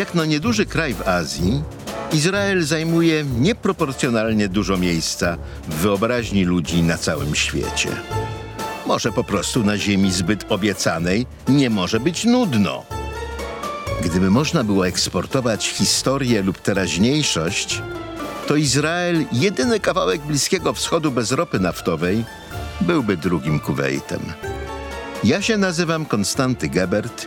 Jak no nieduży kraj w Azji, Izrael zajmuje nieproporcjonalnie dużo miejsca w wyobraźni ludzi na całym świecie. Może po prostu na ziemi zbyt obiecanej nie może być nudno. Gdyby można było eksportować historię lub teraźniejszość, to Izrael, jedyny kawałek Bliskiego Wschodu bez ropy naftowej, byłby drugim Kuwejtem. Ja się nazywam Konstanty Gebert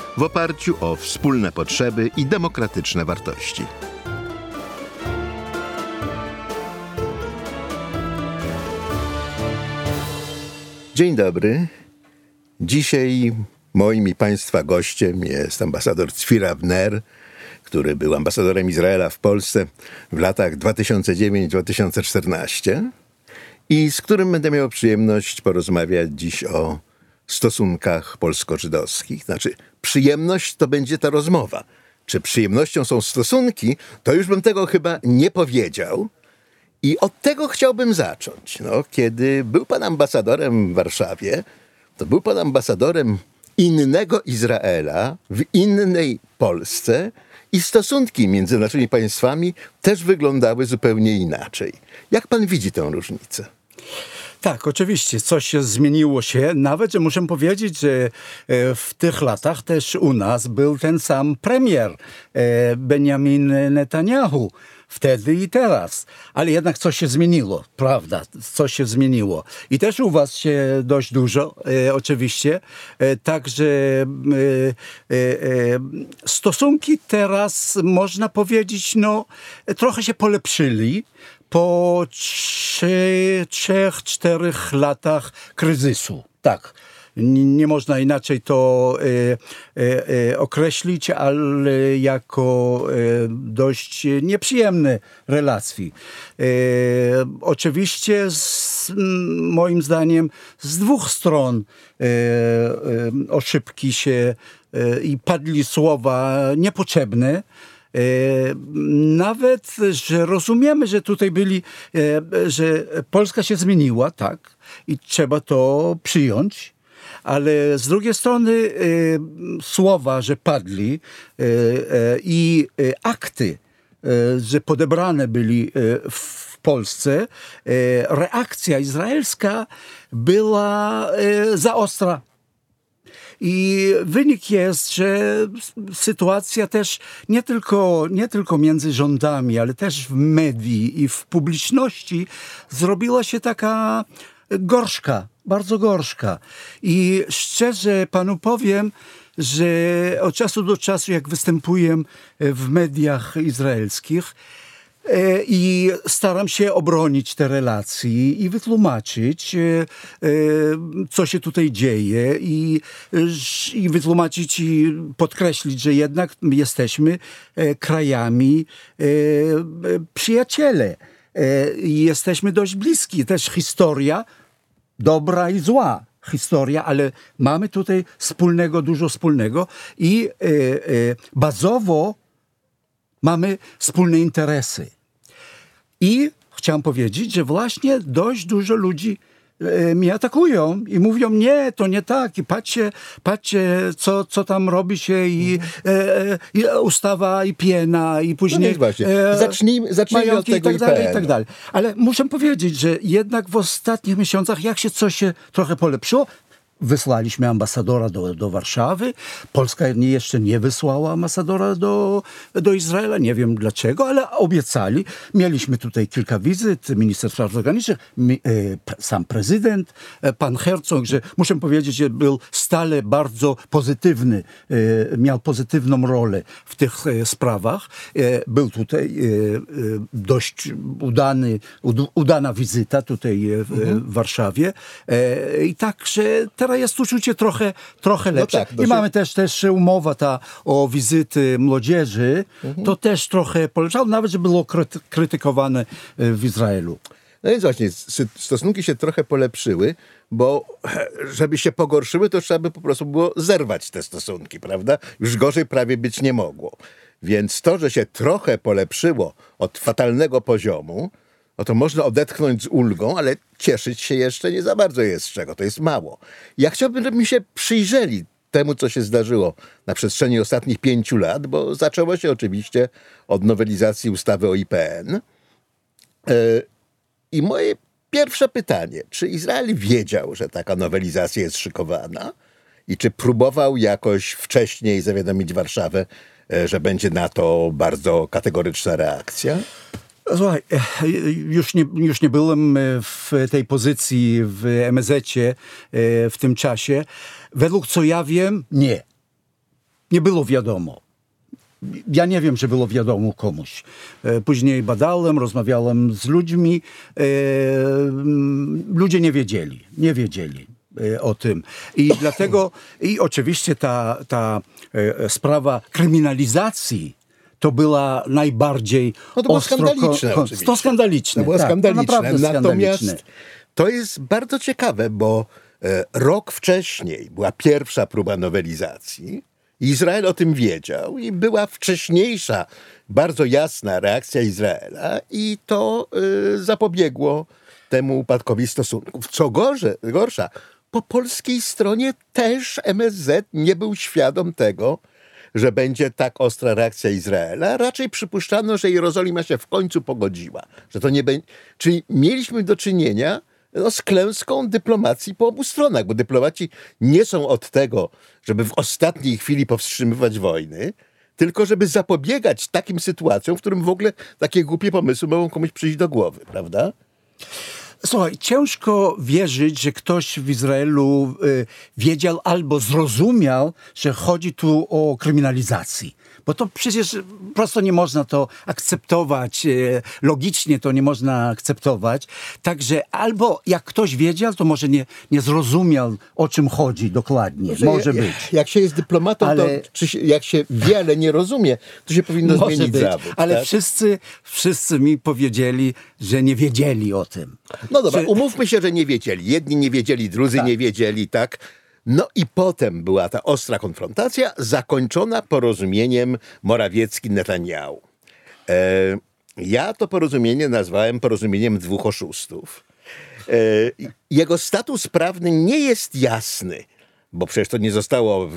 w oparciu o wspólne potrzeby i demokratyczne wartości. Dzień dobry. Dzisiaj moim i Państwa gościem jest ambasador Cwira Wner, który był ambasadorem Izraela w Polsce w latach 2009-2014 i z którym będę miał przyjemność porozmawiać dziś o stosunkach polsko-żydowskich. Znaczy, przyjemność to będzie ta rozmowa. Czy przyjemnością są stosunki, to już bym tego chyba nie powiedział. I od tego chciałbym zacząć. No, kiedy był pan ambasadorem w Warszawie, to był pan ambasadorem innego Izraela w innej Polsce i stosunki między naszymi państwami też wyglądały zupełnie inaczej. Jak pan widzi tę różnicę? Tak, oczywiście, coś się zmieniło się. Nawet, że muszę powiedzieć, że e, w tych latach też u nas był ten sam premier e, Benjamin Netanyahu wtedy i teraz. Ale jednak coś się zmieniło, prawda? Coś się zmieniło. I też u was się dość dużo, e, oczywiście. E, także e, e, stosunki teraz, można powiedzieć, no, trochę się polepszyli po trzech, czterech latach kryzysu. Tak nie można inaczej to e, e, e, określić, ale jako dość nieprzyjemne relacji. Oczywiście z, moim zdaniem z dwóch stron oszybki się i padli słowa niepotrzebne, nawet, że rozumiemy, że tutaj byli, że Polska się zmieniła, tak, i trzeba to przyjąć ale z drugiej strony y, słowa, że padli i akty, że podebrane byli w Polsce, reakcja izraelska była za ostra. I wynik jest, że sytuacja też nie tylko, nie tylko między rządami, ale też w medii i w publiczności zrobiła się taka gorzka, bardzo gorzka. I szczerze panu powiem, że od czasu do czasu, jak występuję w mediach izraelskich, i staram się obronić te relacje i wytłumaczyć, e, e, co się tutaj dzieje, i, i wytłumaczyć i podkreślić, że jednak jesteśmy krajami przyjaciele. Jesteśmy dość bliski. Też historia dobra i zła historia, ale mamy tutaj wspólnego, dużo wspólnego i e, e, bazowo mamy wspólne interesy. I chciałem powiedzieć, że właśnie dość dużo ludzi E, mnie atakują i mówią, nie, to nie tak i patrzcie, patrzcie co, co tam robi się i, e, i ustawa i i później... No właśnie. E, zacznijmy, zacznijmy od tego i tak dalej, i tak dalej. Ale muszę powiedzieć, że jednak w ostatnich miesiącach, jak się coś się trochę polepszyło, Wysłaliśmy ambasadora do, do Warszawy. Polska jeszcze nie wysłała ambasadora do, do Izraela. Nie wiem dlaczego, ale obiecali. Mieliśmy tutaj kilka wizyt, minister spraw zagranicznych, mi, e, sam prezydent, e, pan Herzog, że muszę powiedzieć, że był stale bardzo pozytywny, e, miał pozytywną rolę w tych e, sprawach. E, był tutaj e, dość udany, udana wizyta tutaj w, mhm. w Warszawie. I także teraz teraz jest uczucie trochę, trochę lepsze. tak, to I się- mamy też, też umowa ta o wizyty młodzieży, Mhm. to też trochę poleżało, nawet że było kryty- krytykowane e, w Izraelu. No więc właśnie, stosunki się trochę polepszyły, bo żeby się pogorszyły, to trzeba by po prostu było zerwać te stosunki, prawda? Już gorzej prawie być nie mogło. Więc to, że się trochę polepszyło od fatalnego poziomu, no to można odetchnąć z ulgą, ale cieszyć się jeszcze nie za bardzo jest z czego, to jest mało. Ja chciałbym, żebyśmy się przyjrzeli temu, co się zdarzyło na przestrzeni ostatnich pięciu lat, bo zaczęło się oczywiście od nowelizacji ustawy o IPN. E, I moje pierwsze pytanie, czy Izrael wiedział, że taka nowelizacja jest szykowana? I czy próbował jakoś wcześniej zawiadomić Warszawę, e, że będzie na to bardzo kategoryczna reakcja? Słuchaj, e, już nie, już nie byłem e, w tej pozycji w MSZ-cie e, w tym czasie. Według co ja wiem, nie. Nie było wiadomo. Ja nie wiem, czy było wiadomo komuś. Później badałem, rozmawiałem z ludźmi. Ludzie nie wiedzieli, nie wiedzieli o tym. I dlatego, i oczywiście ta, ta sprawa kryminalizacji to była najbardziej No to było ostro- skandaliczne ko- oczywiście. To skandaliczne. To było tak, skandaliczne. To naprawdę Natomiast skandaliczne. to jest bardzo ciekawe, bo e, rok wcześniej była pierwsza próba nowelizacji. Izrael o tym wiedział i była wcześniejsza, bardzo jasna reakcja Izraela i to e, zapobiegło temu upadkowi stosunków. Co gorze, gorsza, po polskiej stronie też MSZ nie był świadom tego, że będzie tak ostra reakcja Izraela. Raczej przypuszczano, że Jerozolima się w końcu pogodziła. Że to nie będzie... Czyli mieliśmy do czynienia no, z klęską dyplomacji po obu stronach, bo dyplomaci nie są od tego, żeby w ostatniej chwili powstrzymywać wojny, tylko żeby zapobiegać takim sytuacjom, w którym w ogóle takie głupie pomysły mogą komuś przyjść do głowy, prawda? Słuchaj, ciężko wierzyć, że ktoś w Izraelu y, wiedział albo zrozumiał, że chodzi tu o kryminalizację. Bo to przecież prosto nie można to akceptować, y, logicznie to nie można akceptować. Także albo jak ktoś wiedział, to może nie, nie zrozumiał, o czym chodzi dokładnie. Może jak, być. Jak się jest dyplomatą, Ale- to czy się, jak się wie, ale nie rozumie, to się powinno Może zmienić być, zawód. ale tak? wszyscy, wszyscy mi powiedzieli, że nie wiedzieli o tym. No dobra, Że- umówmy się, że nie wiedzieli. Jedni nie wiedzieli, drudzy nie wiedzieli, tak? No i potem była ta ostra konfrontacja, zakończona porozumieniem Morawiecki-Netanyahu. E, ja to porozumienie nazwałem porozumieniem dwóch oszustów. E, jego status prawny nie jest jasny, bo przecież to nie zostało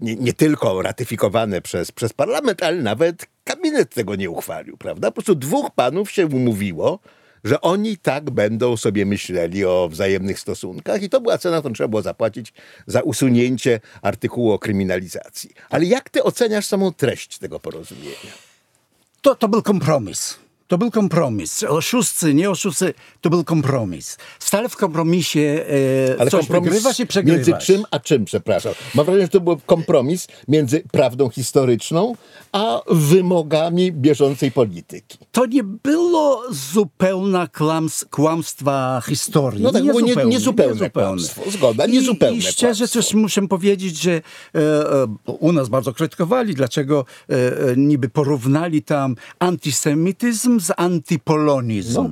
nie, nie tylko ratyfikowane przez, przez parlament, ale nawet kabinet tego nie uchwalił, prawda? Po prostu dwóch panów się umówiło, że oni tak będą sobie myśleli o wzajemnych stosunkach i to była cena, którą trzeba było zapłacić za usunięcie artykułu o kryminalizacji. Ale jak ty oceniasz samą treść tego porozumienia? To, to był kompromis. To był kompromis. Oszusty, nie oszusty, to był kompromis. Stale w kompromisie e, Ale coś kompromis wygrywasz i przegrywasz. między czym a czym, przepraszam. Mam wrażenie, że to był kompromis między prawdą historyczną a wymogami bieżącej polityki. To nie było zupełna klams, kłamstwa historii. No tak, było nie- zupełne, niezupełne niezupełne. kłamstwo, zgoda, I, niezupełne I szczerze kłamstwo. też muszę powiedzieć, że e, e, u nas bardzo krytykowali, dlaczego e, e, niby porównali tam antysemityzm z antypolonizm. No.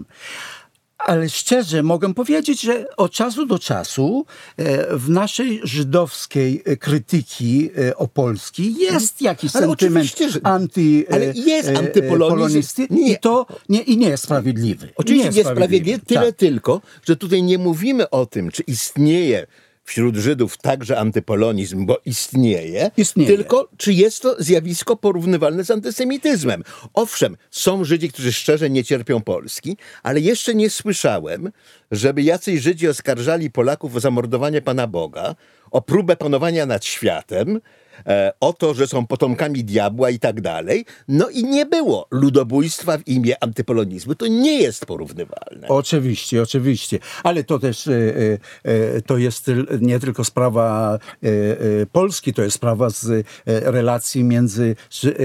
Ale szczerze mogę powiedzieć, że od czasu do czasu e, w naszej żydowskiej e, krytyki e, o Polski jest jakiś Ale sentyment że- anty, ale jest e, antypolonizm. polonisty Nie. i to nie, i nie jest sprawiedliwy. Oczywiście nie jest sprawiedliwie, tyle Tak. tylko, że tutaj nie mówimy o tym, czy istnieje wśród Żydów także antypolonizm, bo istnieje, Istnieje. tylko czy jest to zjawisko porównywalne z antysemityzmem. Owszem, są Żydzi, którzy szczerze nie cierpią Polski, ale jeszcze nie słyszałem, żeby jacyś Żydzi oskarżali Polaków o zamordowanie Pana Boga, o próbę panowania nad światem, o to, że są potomkami diabła i tak dalej. No i nie było ludobójstwa w imię antypolonizmu. To nie jest porównywalne. Oczywiście, oczywiście. Ale to też e, e, e, to jest nie tylko sprawa e, e, Polski, to jest sprawa z e, relacji między Ży- e,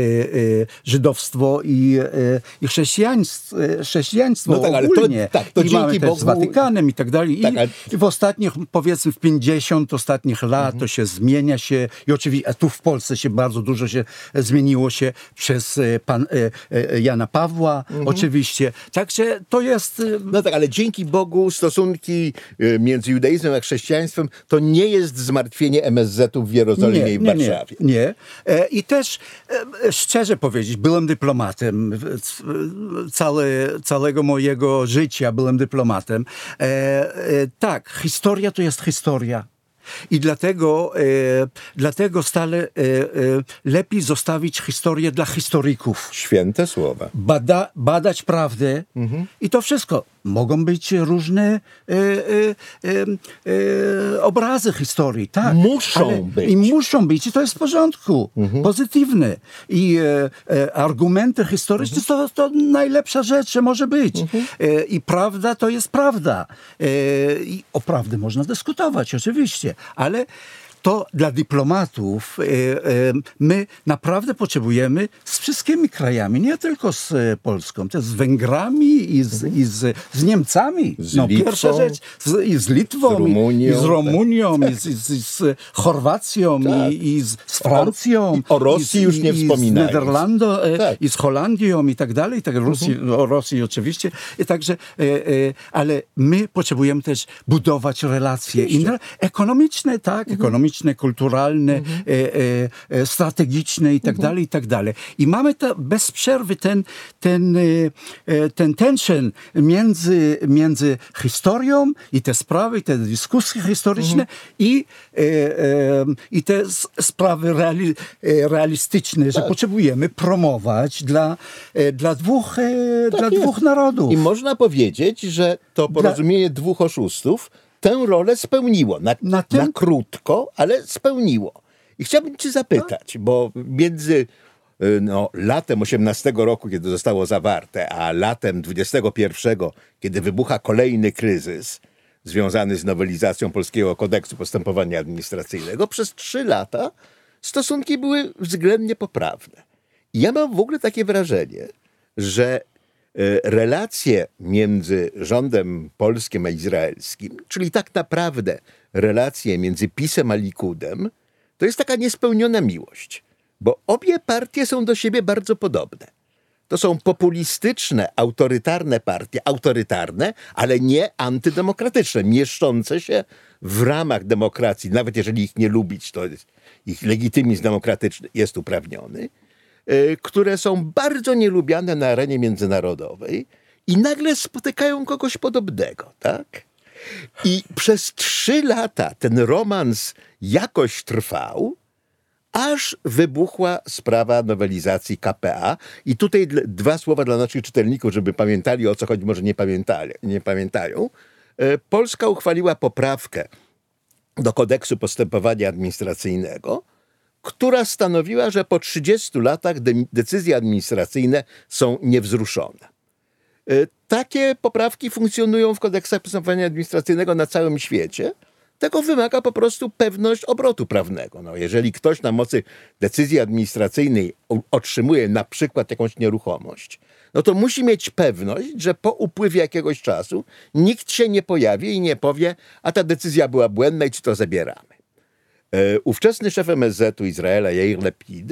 e, żydowstwo i, e, i chrześcijaństwo, e, chrześcijaństwo No tak, ale to- ogólnie. tak, to I mamy dzięki też Bogu- z Watykanem i tak dalej. Tak, I, ale- I w ostatnich, powiedzmy w 50 ostatnich lat to się zmienia się i oczywiście, tu w Polsce się bardzo dużo się zmieniło się przez e, pan, e, e, Jana Pawła oczywiście. Także to jest No tak, ale dzięki Bogu stosunki między judaizmem a chrześcijaństwem to nie jest zmartwienie MSZ-u w Jerozolimie i w Warszawie. Nie, nie. I też szczerze powiedzieć, byłem dyplomatem. Całe, całego mojego życia byłem dyplomatem. Tak, historia to jest historia. I dlatego, e, dlatego stale e, e, lepiej zostawić historię dla historyków. Święte słowa. Bada, badać prawdę i to wszystko. Mogą być różne e, e, e, e, obrazy historii, tak. Muszą ale, być. I muszą być i to jest w porządku, pozytywne. I e, e, argumenty historyczne to, to najlepsza rzecz, że może być. E, I prawda to jest prawda. I o prawdy można dyskutować, oczywiście, ale to dla dyplomatów e, e, my naprawdę potrzebujemy z wszystkimi krajami, nie tylko z e, Polską, też z Węgrami i z, i z, z Niemcami. Z no, Litwą. pierwsza rzecz, z, i z Litwą, Z Rumunią, i, z Rumunią, i, z, i, z, i z Chorwacją, i, i z, Francją. I o Rosji i już nie wspominając. Z Niderlando, e, Tak. i z Holandią i tak dalej, tak, Rosji, Mhm. o Rosji oczywiście. I także, e, e, ale my potrzebujemy też budować relacje ekonomiczne, tak, Mhm. ekonomiczne, kulturalne, e, e, e, strategiczne i tak Mhm. dalej, i tak dalej. I mamy to bez przerwy ten, ten, e, e, ten tension między, między historią i te sprawy, i te dyskusje historyczne Mhm. i, i te sprawy reali, realistyczne, Tak. że potrzebujemy promować dla, dla, dwóch, dla Tak jest. dwóch narodów. I można powiedzieć, że to porozumienie dwóch oszustów tę rolę spełniło. Na, Na na, tym- krótko, ale spełniło. I chciałbym cię zapytać, bo między y, no, latem 18 roku, kiedy zostało zawarte, a latem 21, kiedy wybucha kolejny kryzys związany z nowelizacją Polskiego Kodeksu Postępowania Administracyjnego, przez trzy lata stosunki były względnie poprawne. I ja mam w ogóle takie wrażenie, że relacje między rządem polskim a izraelskim, czyli tak naprawdę relacje między PiSem a Likudem, to jest taka niespełniona miłość, bo obie partie są do siebie bardzo podobne. To są populistyczne, autorytarne partie, autorytarne, ale nie antydemokratyczne, mieszczące się w ramach demokracji, nawet jeżeli ich nie lubić, to ich legitymizm demokratyczny jest uprawniony, które są bardzo nielubiane na arenie międzynarodowej i nagle spotykają kogoś podobnego, tak? I przez trzy lata ten romans jakoś trwał, aż wybuchła sprawa nowelizacji KPA. I tutaj dwa słowa dla naszych czytelników, żeby pamiętali o co chodzi, może nie, pamiętali, nie pamiętają. E, Polska uchwaliła poprawkę do kodeksu postępowania administracyjnego, która stanowiła, że po 30 latach de- decyzje administracyjne są niewzruszone. Y, Takie poprawki funkcjonują w kodeksach postępowania administracyjnego na całym świecie. Tego wymaga po prostu pewność obrotu prawnego. No, jeżeli ktoś na mocy decyzji administracyjnej otrzymuje na przykład jakąś nieruchomość, no to musi mieć pewność, że po upływie jakiegoś czasu nikt się nie pojawi i nie powie, a ta decyzja była błędna i czy to zabieramy. E, Ówczesny szef MSZ-u Izraela, Jair Lapid,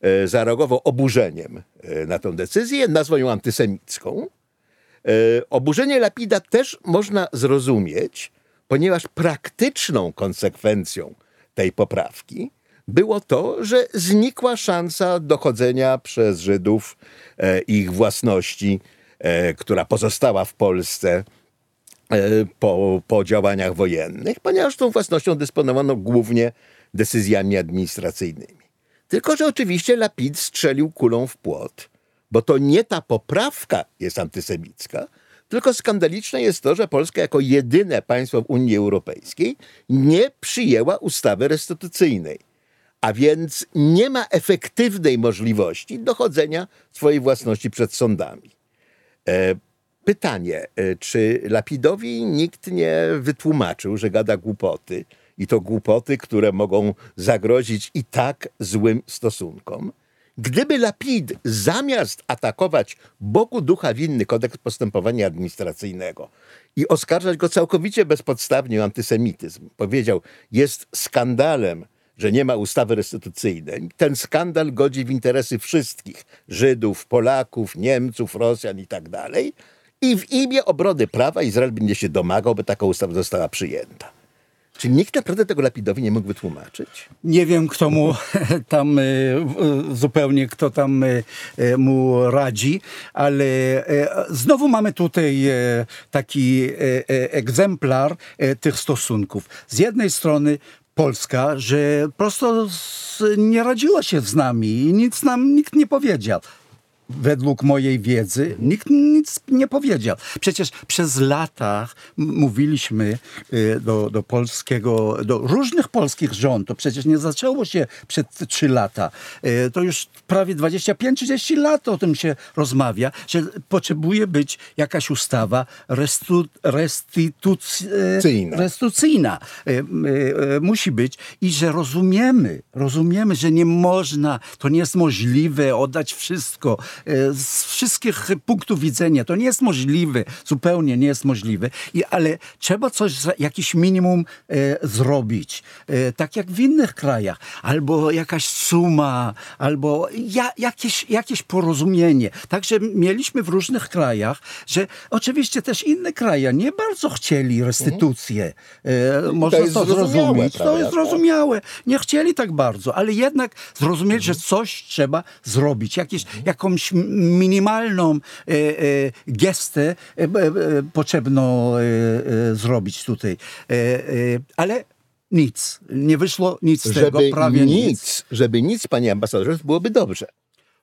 e, zareagował oburzeniem e, na tę decyzję, nazwał ją antysemicką. Oburzenie Lapida też można zrozumieć, ponieważ praktyczną konsekwencją tej poprawki było to, że znikła szansa dochodzenia przez Żydów ich własności, która pozostała w Polsce po, po działaniach wojennych, ponieważ tą własnością dysponowano głównie decyzjami administracyjnymi. Tylko, że oczywiście Lapid strzelił kulą w płot, bo to nie ta poprawka jest antysemicka, tylko skandaliczne jest to, że Polska jako jedyne państwo w Unii Europejskiej nie przyjęła ustawy restytucyjnej. A więc nie ma efektywnej możliwości dochodzenia swojej własności przed sądami. Pytanie, e, czy Lapidowi nikt nie wytłumaczył, że gada głupoty i to głupoty, które mogą zagrozić i tak złym stosunkom? Gdyby Lapid zamiast atakować Bogu ducha winny kodeks postępowania administracyjnego i oskarżać go całkowicie bezpodstawnie o antysemityzm, powiedział, jest skandalem, że nie ma ustawy restytucyjnej. Ten skandal godzi w interesy wszystkich Żydów, Polaków, Niemców, Rosjan i tak dalej. I w imię obrony prawa Izrael będzie się domagał, by taka ustawa została przyjęta. Czy nikt naprawdę tego Lapidowi nie mógł wytłumaczyć? Nie wiem, kto mu tam e, zupełnie, kto tam e, e, mu radzi, ale znowu mamy tutaj taki egzemplar tych stosunków. Z jednej strony Polska, że prosto nie radziła się z nami i nic nam nikt nie powiedział według mojej wiedzy nikt nic nie powiedział. Przecież przez lata mówiliśmy y, do, do polskiego, do różnych polskich rządów, to przecież nie zaczęło się przed trzy lata. Y, to już prawie 25-30 lat o tym się rozmawia, że potrzebuje być jakaś ustawa restu, restytucyjna. restytucyjna. Y, musi być i że rozumiemy, rozumiemy, że nie można, to nie jest możliwe oddać wszystko z wszystkich punktów widzenia. To nie jest możliwe, zupełnie nie jest możliwe, I, ale trzeba coś, jakiś minimum e, zrobić. E, tak jak w innych krajach. Albo jakaś suma, albo ja, jakieś, jakieś porozumienie. Także mieliśmy w różnych krajach, że oczywiście też inne kraje nie bardzo chcieli restytucję. E, można to, to zrozumieć. To jest zrozumiałe. Nie chcieli tak bardzo, ale jednak zrozumieć, że coś trzeba zrobić. Jakieś, jakąś minimalną e, e, gestę e, potrzebno zrobić tutaj. Ale nic. Nie wyszło nic z żeby tego, prawie nic, nic. Żeby nic, panie ambasadorze, byłoby dobrze.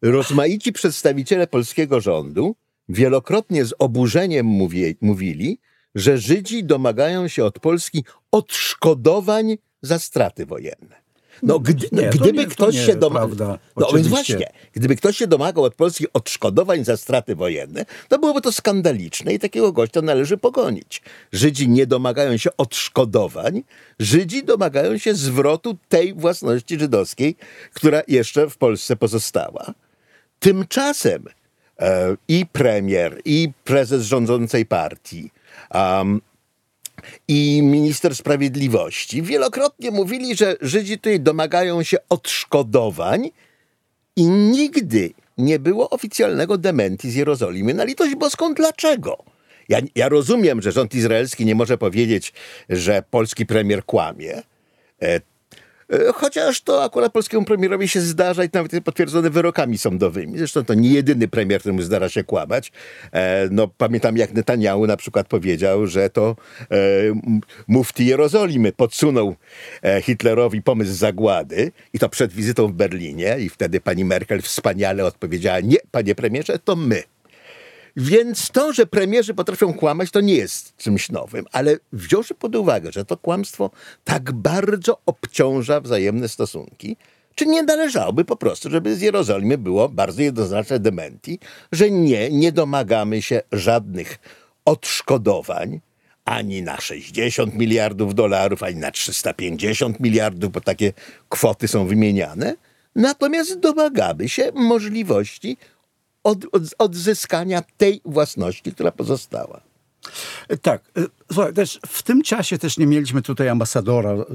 Rozmaici przedstawiciele polskiego rządu wielokrotnie z oburzeniem mówi, mówili, że Żydzi domagają się od Polski odszkodowań za straty wojenne. No, gdy, nie, gdyby nie, ktoś się domagał. No więc właśnie, gdyby ktoś się domagał od Polski odszkodowań za straty wojenne, to byłoby to skandaliczne i takiego gościa należy pogonić. Żydzi nie domagają się odszkodowań, Żydzi domagają się zwrotu tej własności żydowskiej, która jeszcze w Polsce pozostała. Tymczasem e, i premier, i prezes rządzącej partii, um, i minister sprawiedliwości wielokrotnie mówili, że Żydzi tutaj domagają się odszkodowań i nigdy nie było oficjalnego dementi z Jerozolimy na litość boską. Dlaczego? Ja, ja rozumiem, że rząd izraelski nie może powiedzieć, że polski premier kłamie. E, chociaż to akurat polskiemu premierowi się zdarza i nawet jest potwierdzone wyrokami sądowymi. Zresztą to nie jedyny premier, któremu zdarza się kłamać. E, no, pamiętam jak Netanyahu na przykład powiedział, że to e, mufti Jerozolimy podsunął Hitlerowi pomysł zagłady i to przed wizytą w Berlinie i wtedy pani Merkel wspaniale odpowiedziała, nie, panie premierze, to my. Więc to, że premierzy potrafią kłamać, to nie jest czymś nowym, ale wziąwszy pod uwagę, że to kłamstwo tak bardzo obciąża wzajemne stosunki, czy nie należałoby po prostu, żeby z Jerozolimy było bardzo jednoznaczne dementi, że nie, nie domagamy się żadnych odszkodowań, ani na 60 miliardów dolarów, ani na 350 miliardów, bo takie kwoty są wymieniane. Natomiast domagamy się możliwości od, od, odzyskania tej własności, która pozostała. Tak. E, słuchaj, też w tym czasie też nie mieliśmy tutaj ambasadora e,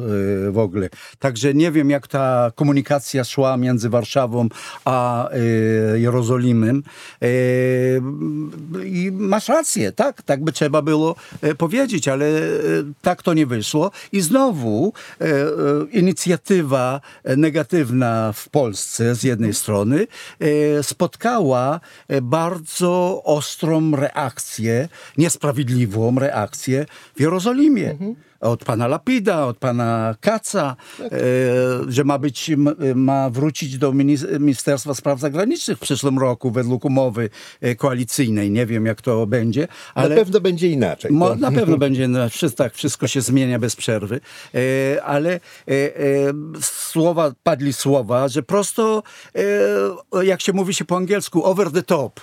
w ogóle. Także nie wiem, jak ta komunikacja szła między Warszawą a e, Jerozolimem. I masz rację, tak? Tak by trzeba było powiedzieć, ale tak to nie wyszło. I znowu inicjatywa negatywna w Polsce z jednej strony spotkała bardzo ostrą reakcję, niesprawiedliwą reakcję w Jerozolimie. Od pana Lapida, od pana Kaca, e, że ma, być, ma wrócić do minis- Ministerstwa Spraw Zagranicznych w przyszłym roku według umowy e, koalicyjnej. Nie wiem, jak to będzie, ale... Na pewno będzie inaczej. Mo, na pewno będzie, wszyscy, tak, wszystko się zmienia bez przerwy, e, ale e, e, słowa, padli słowa, że prosto, e, jak się mówi się po angielsku, over the top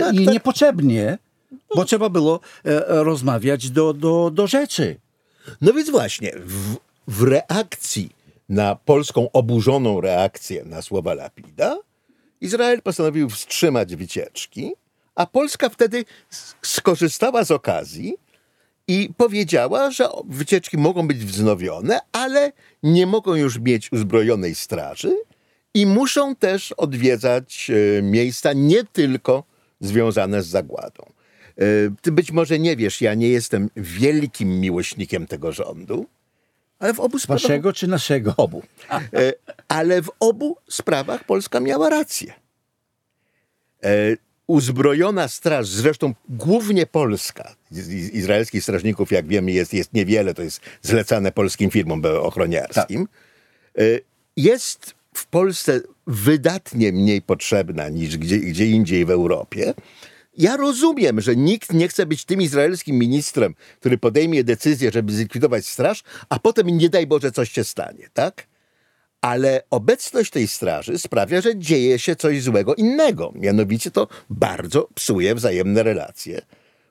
Tak, i tak. niepotrzebnie, bo trzeba było e, rozmawiać do, do, do rzeczy. No więc właśnie, w, w reakcji na polską oburzoną reakcję na słowa Lapida, Izrael postanowił wstrzymać wycieczki, a Polska wtedy skorzystała z okazji i powiedziała, że wycieczki mogą być wznowione, ale nie mogą już mieć uzbrojonej straży i muszą też odwiedzać e, miejsca nie tylko związane z zagładą. E, Ty być może nie wiesz, ja nie jestem wielkim miłośnikiem tego rządu, ale w obu sprawach. Waszego czy naszego? Obu. E, Ale w obu sprawach Polska miała rację. E, Uzbrojona straż, zresztą głównie polska, izraelskich strażników, jak wiemy, jest, jest niewiele, to jest zlecane polskim firmom ochroniarskim, e, jest w Polsce wydatnie mniej potrzebna niż gdzie, gdzie indziej w Europie. Ja rozumiem, że nikt nie chce być tym izraelskim ministrem, który podejmie decyzję, żeby zlikwidować straż, a potem nie daj Boże coś się stanie, tak? Ale obecność tej straży sprawia, że dzieje się coś złego innego. Mianowicie to bardzo psuje wzajemne relacje.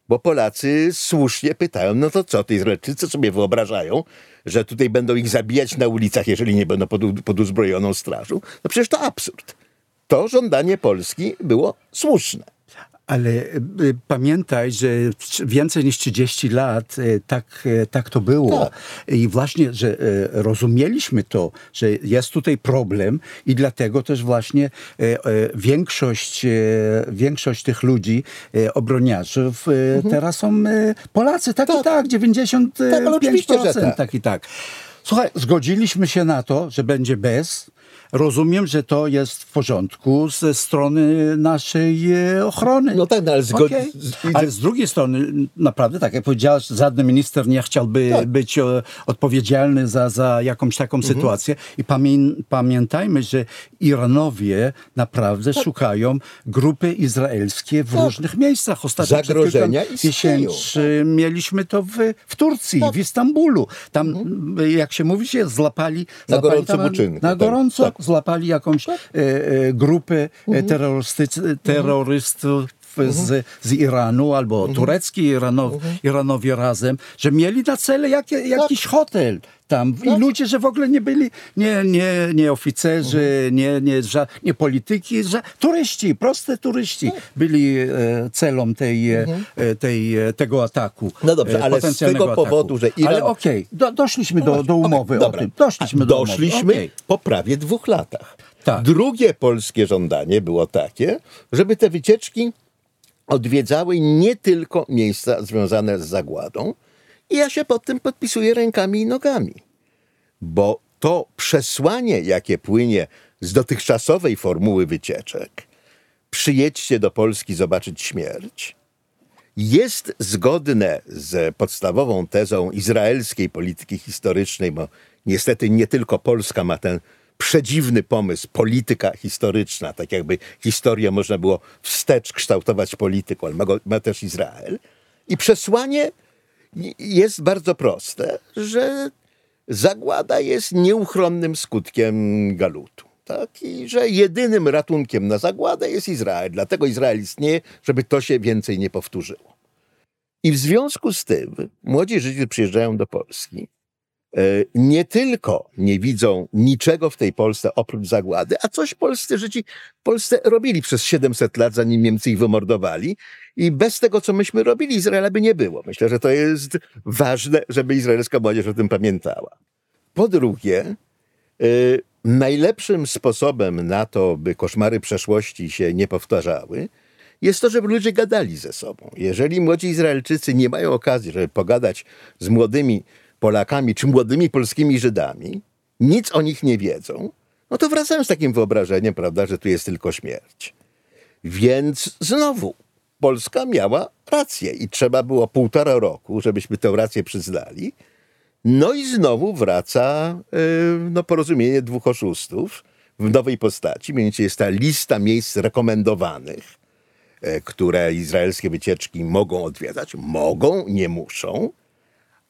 Bo Polacy słusznie pytają, no to co, te Izraelczycy sobie wyobrażają, że tutaj będą ich zabijać na ulicach, jeżeli nie będą pod, pod uzbrojoną strażą? No przecież to absurd. To żądanie Polski było słuszne. Ale e, pamiętaj, że więcej niż 30 lat e, tak, e, tak to było. Tak. I właśnie, że rozumieliśmy to, że jest tutaj problem i dlatego też właśnie większość, większość tych ludzi, obroniarzów, e, teraz są Polacy. Tak, i tak, 95% Tak, że tak. tak i tak. Słuchaj, zgodziliśmy się na to, że będzie bez. Rozumiem, że to jest w porządku ze strony naszej e, ochrony. No tak, no ale zgod- Okej. z- Ale z drugiej strony, naprawdę, tak jak powiedziałeś, żaden minister nie chciałby Tak. być e, odpowiedzialny za, za jakąś taką Mhm. sytuację. I pamię pamiętajmy, że Iranowie naprawdę Tak. szukają grupy izraelskie w różnych miejscach. Ostatnio Zagrożenia miesięcy mieliśmy to w, w Turcji, Tak. w Istambulu. Tam, jak się mówi, się złapali... Mhm. Na złapali gorącym tam- Na tak, gorąco tak. Złapali jakąś e, e, grupę e, terrorystyc- terrorystów z, z Iranu albo turecki Irano, Iranowie razem, że mieli na cele jakie, jakiś hotel tam i ludzie, że w ogóle nie byli nie, nie, nie oficerzy, nie, nie, ża- nie polityki, że turyści, proste turyści byli e, celą tej, e, tej, e, tego ataku. No dobrze, e, ale z tego powodu, ataku. że Iran- Ale okej, do, doszliśmy do, do umowy Okej, o tym. Doszliśmy do. Doszliśmy okej. po prawie dwóch latach. Tak. Drugie polskie żądanie było takie, żeby te wycieczki odwiedzały nie tylko miejsca związane z zagładą. I ja się pod tym podpisuję rękami i nogami. Bo to przesłanie, jakie płynie z dotychczasowej formuły wycieczek, przyjedźcie do Polski zobaczyć śmierć, jest zgodne z podstawową tezą izraelskiej polityki historycznej, bo niestety nie tylko Polska ma ten przedziwny pomysł, polityka historyczna, tak jakby historię można było wstecz kształtować polityką, ale ma, go, ma też Izrael. I przesłanie jest bardzo proste, że zagłada jest nieuchronnym skutkiem galutu. Tak? I że jedynym ratunkiem na zagładę jest Izrael. Dlatego Izrael istnieje, żeby to się więcej nie powtórzyło. I w związku z tym młodzi Żydzi przyjeżdżają do Polski. E, Nie tylko nie widzą niczego w tej Polsce oprócz zagłady, a coś polscy Żydzi w Polsce robili przez 700 lat, zanim Niemcy ich wymordowali. I bez tego, co myśmy robili, Izraela by nie było. Myślę, że to jest ważne, żeby izraelska młodzież o tym pamiętała. Po drugie, y, najlepszym sposobem na to, by koszmary przeszłości się nie powtarzały, jest to, żeby ludzie gadali ze sobą. Jeżeli młodzi Izraelczycy nie mają okazji, żeby pogadać z młodymi Polakami czy młodymi polskimi Żydami, nic o nich nie wiedzą, no to wracają z takim wyobrażeniem, prawda, że tu jest tylko śmierć. Więc znowu Polska miała rację i trzeba było półtora roku, żebyśmy tę rację przyznali. No i znowu wraca yy, no, porozumienie dwóch oszustów w nowej postaci. Mianowicie jest ta lista miejsc rekomendowanych, yy, które izraelskie wycieczki mogą odwiedzać. Mogą, nie muszą,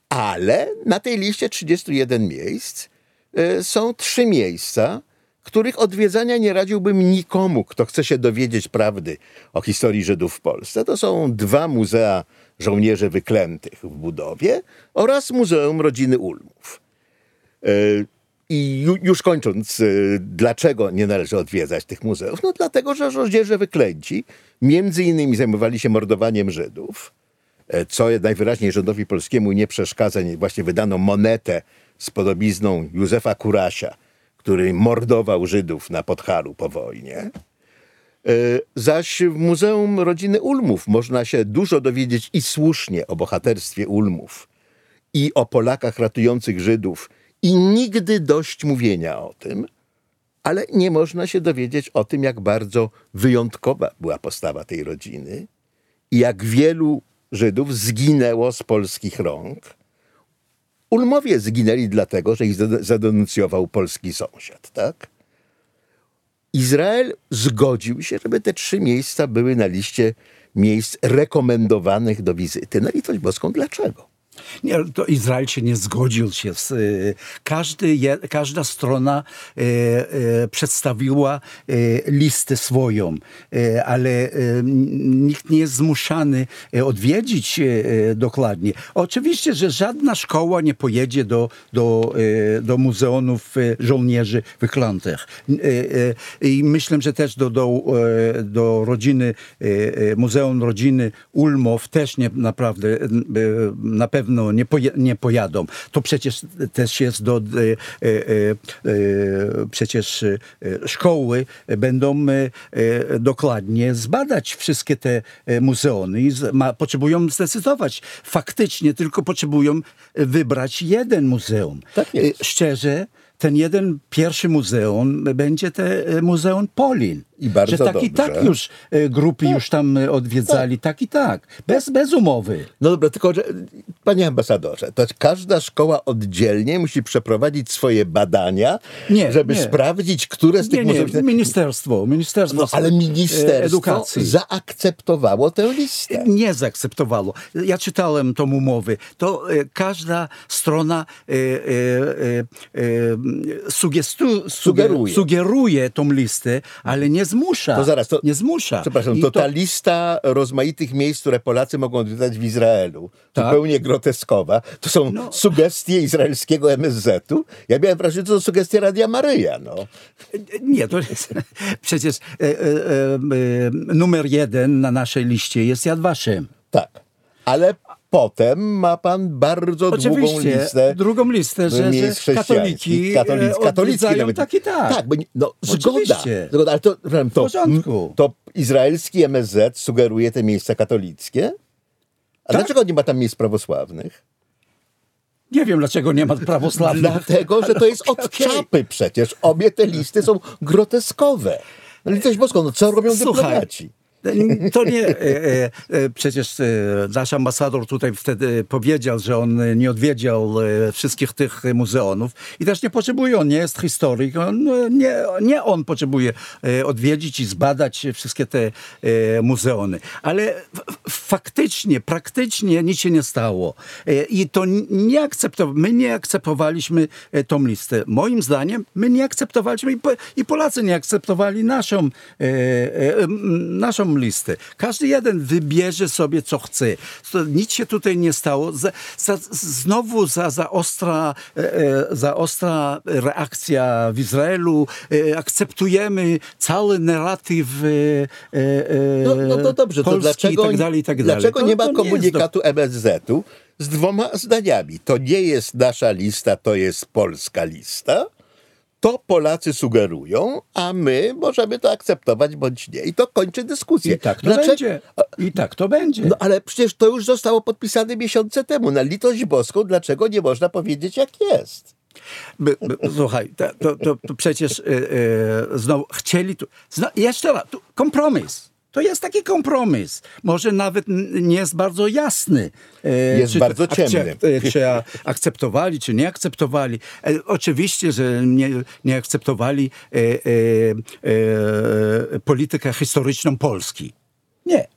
ale na tej liście 31 miejsc yy, są trzy miejsca, których odwiedzania nie radziłbym nikomu, kto chce się dowiedzieć prawdy o historii Żydów w Polsce. To są dwa muzea żołnierzy wyklętych w budowie oraz Muzeum Rodziny Ulmów. E, I już kończąc, e, dlaczego nie należy odwiedzać tych muzeów? No dlatego, że żołnierze wyklęci między innymi zajmowali się mordowaniem Żydów, co najwyraźniej rządowi polskiemu nie przeszkadza. Właśnie wydano monetę z podobizną Józefa Kurasia, który mordował Żydów na Podhalu po wojnie. E, zaś w Muzeum Rodziny Ulmów można się dużo dowiedzieć i słusznie o bohaterstwie Ulmów i o Polakach ratujących Żydów i nigdy dość mówienia o tym, ale nie można się dowiedzieć o tym, jak bardzo wyjątkowa była postawa tej rodziny i jak wielu Żydów zginęło z polskich rąk Ulmowie zginęli dlatego, że ich zadenuncjował polski sąsiad, tak? Izrael zgodził się, żeby te trzy miejsca były na liście miejsc rekomendowanych do wizyty. Na litość boską, dlaczego? Nie, to Izrael się nie zgodził się. Y, każdy, każda strona e, e, przedstawiła e, listę swoją, ale nikt nie jest zmuszany odwiedzić dokładnie. Oczywiście, że żadna szkoła nie pojedzie do, do, do muzeonów żołnierzy wyklętych. I myślę, że też do, do, do rodziny, Muzeum Rodziny Ulmow też nie naprawdę na pewno pewno nie, poja nie pojadą. To przecież też jest do... E, e, e, przecież szkoły będą dokładnie zbadać wszystkie te muzeony i ma, potrzebują zdecydować. Faktycznie tylko potrzebują wybrać jeden muzeum. Tak Szczerze, ten jeden pierwszy muzeum będzie te Muzeum Polin. I bardzo że tak dobrze. i tak już e, grupy tak. już tam e, odwiedzali, tak. tak, i tak, bez, bez umowy. No dobra, tylko że, panie ambasadorze, to każda szkoła oddzielnie musi przeprowadzić swoje badania, nie, żeby nie. sprawdzić, które z tych nie, muzeów... Nie, ministerstwo, ministerstwo no, ale ministerstwo edukacji. zaakceptowało tę listę. Nie zaakceptowało. Ja czytałem tą umowę. To e, każda strona e, e, e, sugestu, sugeruje. sugeruje tą listę, ale nie zmusza. To zaraz, to, nie zmusza. Przepraszam, to, to, ta lista rozmaitych miejsc, które Polacy mogą odwiedzać w Izraelu, tak? zupełnie groteskowa, to są no. sugestie izraelskiego MSZ-u. Ja miałem wrażenie, że to są sugestie Radia Maryja. No. Nie, to jest przecież e, e, e, numer jeden na naszej liście jest Yad Vashem. Tak, ale potem ma pan bardzo Oczywiście, długą listę. drugą listę, że, że katoliki, katolic, e, katolicki nawet. tak i tak. Tak, bo, no, zgoda, zgoda, ale to, to, to, to izraelski MSZ sugeruje te miejsca katolickie? A tak? dlaczego nie ma tam miejsc prawosławnych? Nie wiem, dlaczego nie ma prawosławnych. Dlatego, że to jest od czapy przecież. Obie te listy są groteskowe. No litość boską, no co robią Słuchaj, dyplomaci? To nie, e, e, e, przecież nasz ambasador tutaj wtedy powiedział, że on nie odwiedział wszystkich tych muzeonów i też nie potrzebuje, on nie jest historyk, on, nie, nie on potrzebuje odwiedzić i zbadać wszystkie te muzeony. Ale faktycznie, praktycznie nic się nie stało. I to nie akceptow my nie akceptowaliśmy tą listę. Moim zdaniem my nie akceptowaliśmy i Polacy nie akceptowali naszą, naszą listę. Każdy jeden wybierze sobie, co chce. To nic się tutaj nie stało. Za, za, znowu za, za, ostra, e, e, za ostra reakcja w Izraelu. E, akceptujemy cały narratyw no, no to dobrze, to dlaczego, i tak dalej, i tak dalej. Dlaczego nie ma komunikatu do... MSZ-u z dwoma zdaniami? To nie jest nasza lista, to jest polska lista to Polacy sugerują, a my możemy to akceptować bądź nie. I to kończy dyskusję. I tak to Dlaczego? będzie. I tak to będzie. No ale przecież to już zostało podpisane miesiące temu. Na litość boską, dlaczego nie można powiedzieć jak jest? By, by, słuchaj, to, to, to, przecież yy, yy, znowu chcieli tu. Znowu, jeszcze raz, tu, kompromis. To jest taki kompromis. Może nawet nie jest bardzo jasny. e, Jest czy- bardzo ciemny. akce- e, Czy a- akceptowali, czy nie akceptowali. E, Oczywiście, że nie, nie akceptowali e, e, e, politykę historyczną Polski. Nie.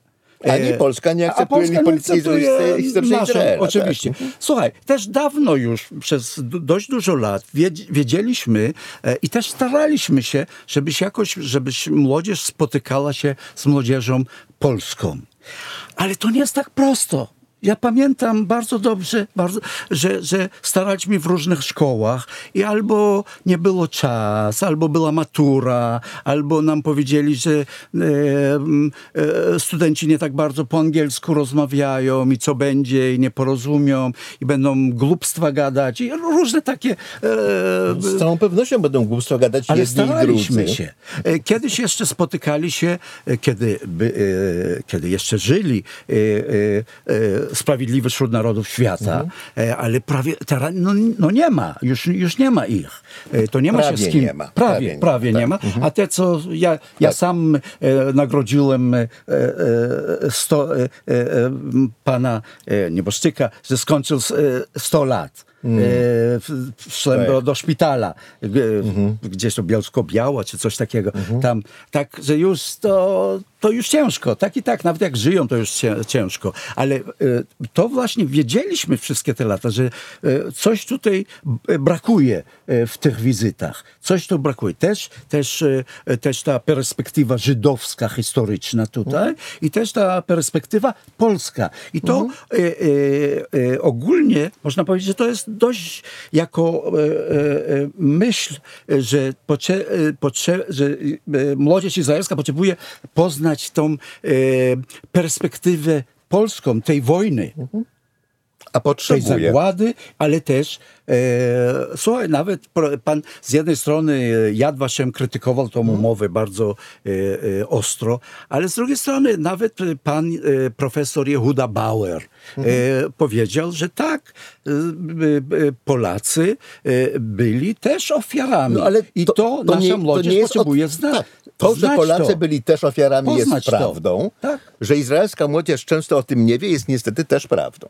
Ani E, Polska nie akceptuje Polska nie akceptuje historycznej naszą, Izraela, tak. Oczywiście. Słuchaj, też dawno już, przez dość dużo lat wiedz- wiedzieliśmy e, i też staraliśmy się, żebyś jakoś, żebyś młodzież spotykała się z młodzieżą polską. Ale to nie jest tak prosto. Ja pamiętam bardzo dobrze, bardzo, że, że staraliśmy w różnych szkołach i albo nie było czas, albo była matura, albo nam powiedzieli, że e, m, e, studenci nie tak bardzo po angielsku rozmawiają i co będzie i nie porozumią i będą głupstwa gadać i różne takie... E, Z całą pewnością będą głupstwo gadać ale jedni staraliśmy się. E, Kiedyś jeszcze spotykali się, e, kiedy, by, e, kiedy jeszcze żyli e, e, e, sprawiedliwi wśród narodów świata, Mhm. e, ale prawie teraz no, no nie ma, już, już nie ma ich. E, To nie ma się Prawie z kim. nie ma. Prawie, Prawie prawie, nie ma, tak. nie ma. A te, co ja, ja Tak. sam e, nagrodziłem e, e, sto, e, e, pana e, nieboszczyka, że skończył s- e, 100 lat. E, w- Wszedłem do, do szpitala, g- gdzieś to Bielsko-Biała, czy coś takiego. Tam, tak, że już to, to już ciężko. Tak i tak, nawet jak żyją, to już cię- ciężko. Ale e, to właśnie wiedzieliśmy wszystkie te lata, że e, coś tutaj b- brakuje e, w tych wizytach. Coś tu brakuje. Też, też, e, też ta perspektywa żydowska, historyczna tutaj i też ta perspektywa polska. I to e, e, e, ogólnie można powiedzieć, że to jest dość jako e, e, e, myśl, e, że, potrze, e, potrze, że e, młodzież izraelska potrzebuje poznać tą e, perspektywę polską tej wojny A tej potrzebuje. zagłady, ale też e, słuchaj, nawet pan z jednej strony e, Yad Vashem krytykował tą Mhm. umowę bardzo e, e, ostro, ale z drugiej strony nawet pan e, profesor Jehuda Bauer Mhm. e, powiedział, że tak, Polacy byli też ofiarami. No, ale I to, nasza nie- młodzież nie jest potrzebuje od- znać. Tak. To, że Polacy to. byli też ofiarami Poznać jest prawdą. Tak. Że izraelska młodzież często o tym nie wie, jest niestety też prawdą.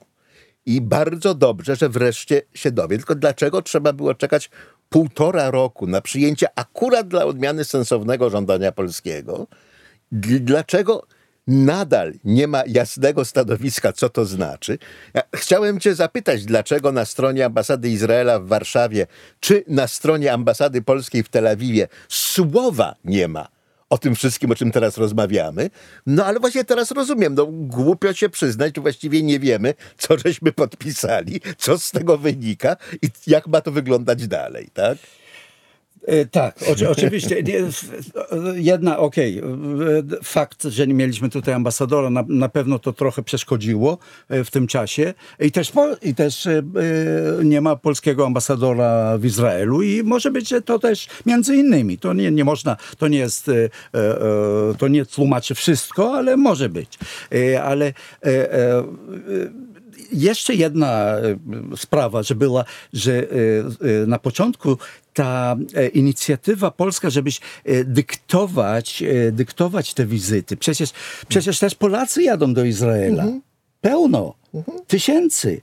I bardzo dobrze, że wreszcie się dowie. Tylko dlaczego trzeba było czekać półtora roku na przyjęcie akurat dla odmiany sensownego żądania polskiego? Dlaczego nadal nie ma jasnego stanowiska, co to znaczy? Ja chciałem Cię zapytać, dlaczego na stronie ambasady Izraela w Warszawie, czy na stronie ambasady polskiej w Tel Awiwie słowa nie ma o tym wszystkim, o czym teraz rozmawiamy. No ale właśnie teraz rozumiem, no głupio się przyznać, że właściwie nie wiemy, co żeśmy podpisali, co z tego wynika i jak ma to wyglądać dalej, tak? E, Tak, oczy, oczywiście. Jedna, okej, e, fakt, że nie mieliśmy tutaj ambasadora, na, na pewno to trochę przeszkodziło e, w tym czasie. I też, i też e, nie ma polskiego ambasadora w Izraelu i może być, że to też między innymi. To nie, nie można, to nie jest, to nie tłumaczy wszystko, ale może być. Ale jeszcze jedna e, sprawa, że była, że e, e, na początku ta inicjatywa polska, żebyś dyktować, dyktować te wizyty. Przecież, przecież też Polacy jadą do Izraela. Pełno. Tysięcy.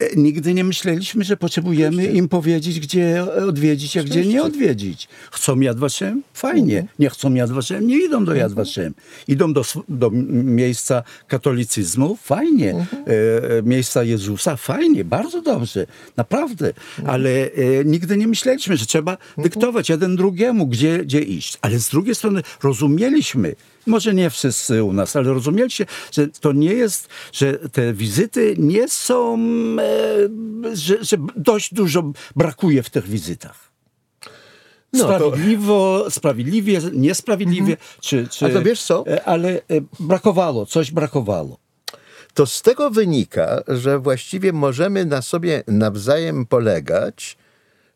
E, Nigdy nie myśleliśmy, że potrzebujemy im powiedzieć, gdzie odwiedzić, a gdzie nie odwiedzić. Chcą Yad Vashem? Fajnie. Nie chcą Yad Vashem? Nie idą do Yad Vashem. Idą do, do miejsca katolicyzmu? Fajnie. E, e, miejsca Jezusa? Fajnie. Bardzo dobrze. Naprawdę. Ale e, nigdy nie myśleliśmy, że trzeba dyktować jeden drugiemu, gdzie, gdzie iść. Ale z drugiej strony rozumieliśmy, może nie wszyscy u nas, ale rozumieliście, że to nie jest, że te wizyty nie są, e, że, że dość dużo brakuje w tych wizytach. No to- Sprawiedliwo, sprawiedliwie, niesprawiedliwie, czy, czy... A to wiesz co? e, Ale e, brakowało, coś brakowało. to z tego wynika, że właściwie możemy na sobie nawzajem polegać,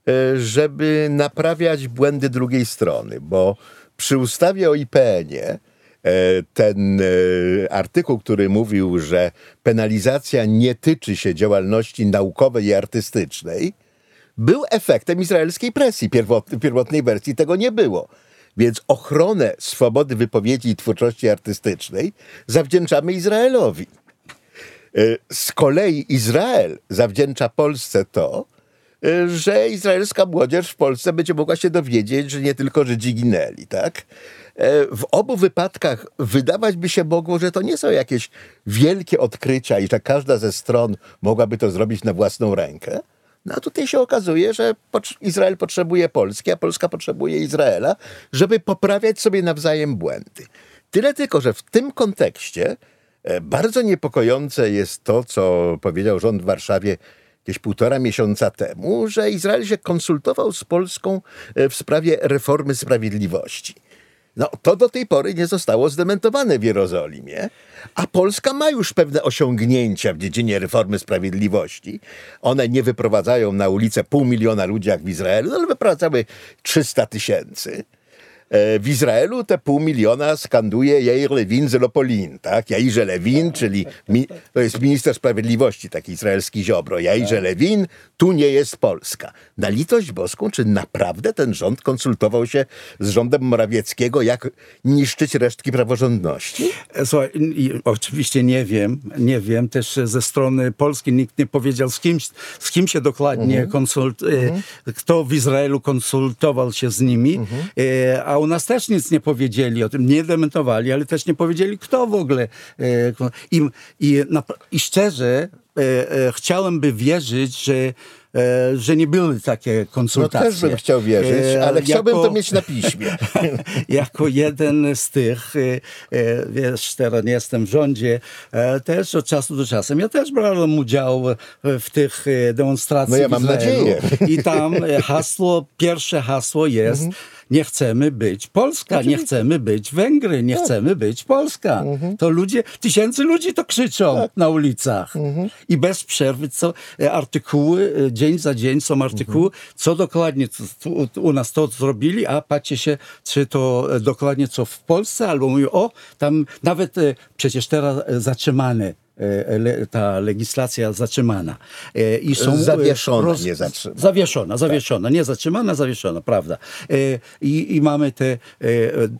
e, żeby naprawiać błędy drugiej strony, bo przy ustawie o IPN-ie ten e, artykuł, który mówił, że penalizacja nie tyczy się działalności naukowej i artystycznej, był efektem izraelskiej presji. Pierwotnej, pierwotnej wersji tego nie było. Więc ochronę swobody wypowiedzi i twórczości artystycznej zawdzięczamy Izraelowi. Y, Z kolei Izrael zawdzięcza Polsce to, że izraelska młodzież w Polsce będzie mogła się dowiedzieć, że nie tylko Żydzi ginęli, tak? E, W obu wypadkach wydawać by się mogło, że to nie są jakieś wielkie odkrycia i że każda ze stron mogłaby to zrobić na własną rękę. No a tutaj się okazuje, że Izrael potrzebuje Polski, a Polska potrzebuje Izraela, żeby poprawiać sobie nawzajem błędy. Tyle tylko, że w tym kontekście e, bardzo niepokojące jest to, co powiedział rząd w Warszawie jakieś półtora miesiąca temu, że Izrael się konsultował z Polską e, w sprawie reformy sprawiedliwości. No, to do tej pory nie zostało zdementowane w Jerozolimie, a Polska ma już pewne osiągnięcia w dziedzinie reformy sprawiedliwości. One nie wyprowadzają na ulicę pół miliona ludzi jak w Izraelu, no, ale wyprowadzały 300 tysięcy. E, W Izraelu te pół miliona skanduje Jair Lewin z Lopolin, tak? Jairze Lewin, czyli mi, to jest minister sprawiedliwości, taki izraelski ziobro. Jairze Lewin, tu nie jest Polska. Na litość boską, czy naprawdę ten rząd konsultował się z rządem Morawieckiego, jak niszczyć resztki praworządności? Słuchaj, i oczywiście nie wiem, nie wiem, też ze strony Polski nikt nie powiedział z kim, z kim się dokładnie konsult, e, kto w Izraelu konsultował się z nimi, e, a u nas też nic nie powiedzieli o tym, nie dementowali, ale też nie powiedzieli kto w ogóle. e, I, i, i szczerze e, e, chciałem by wierzyć, że że nie były takie No konsultacje. też bym chciał wierzyć, ale chciałbym jako- to mieć na piśmie. jako jeden z tych, wiesz, teraz nie jestem w rządzie, też od czasu do czasu. Ja też brałem udział w tych demonstracjach. No ja mam nadzieję. I tam hasło, pierwsze hasło jest nie chcemy być Polska, nie chcemy być Węgry, nie chcemy być Polska. To ludzie, tysięcy ludzi to krzyczą na ulicach. I bez przerwy, co e, artykuły, e, dzień za dzień są artykuły, co dokładnie co, tu, u nas to zrobili, a patrzcie się, czy to e, dokładnie co w Polsce, albo mówią, o, tam nawet przecież teraz zatrzymane e, le, ta legislacja zatrzymana. E, I są, e, Zawieszona, nie zatrzymana. Zawieszona, zawieszona, nie zatrzymana, zawieszona, prawda. E, I, i mamy te, e,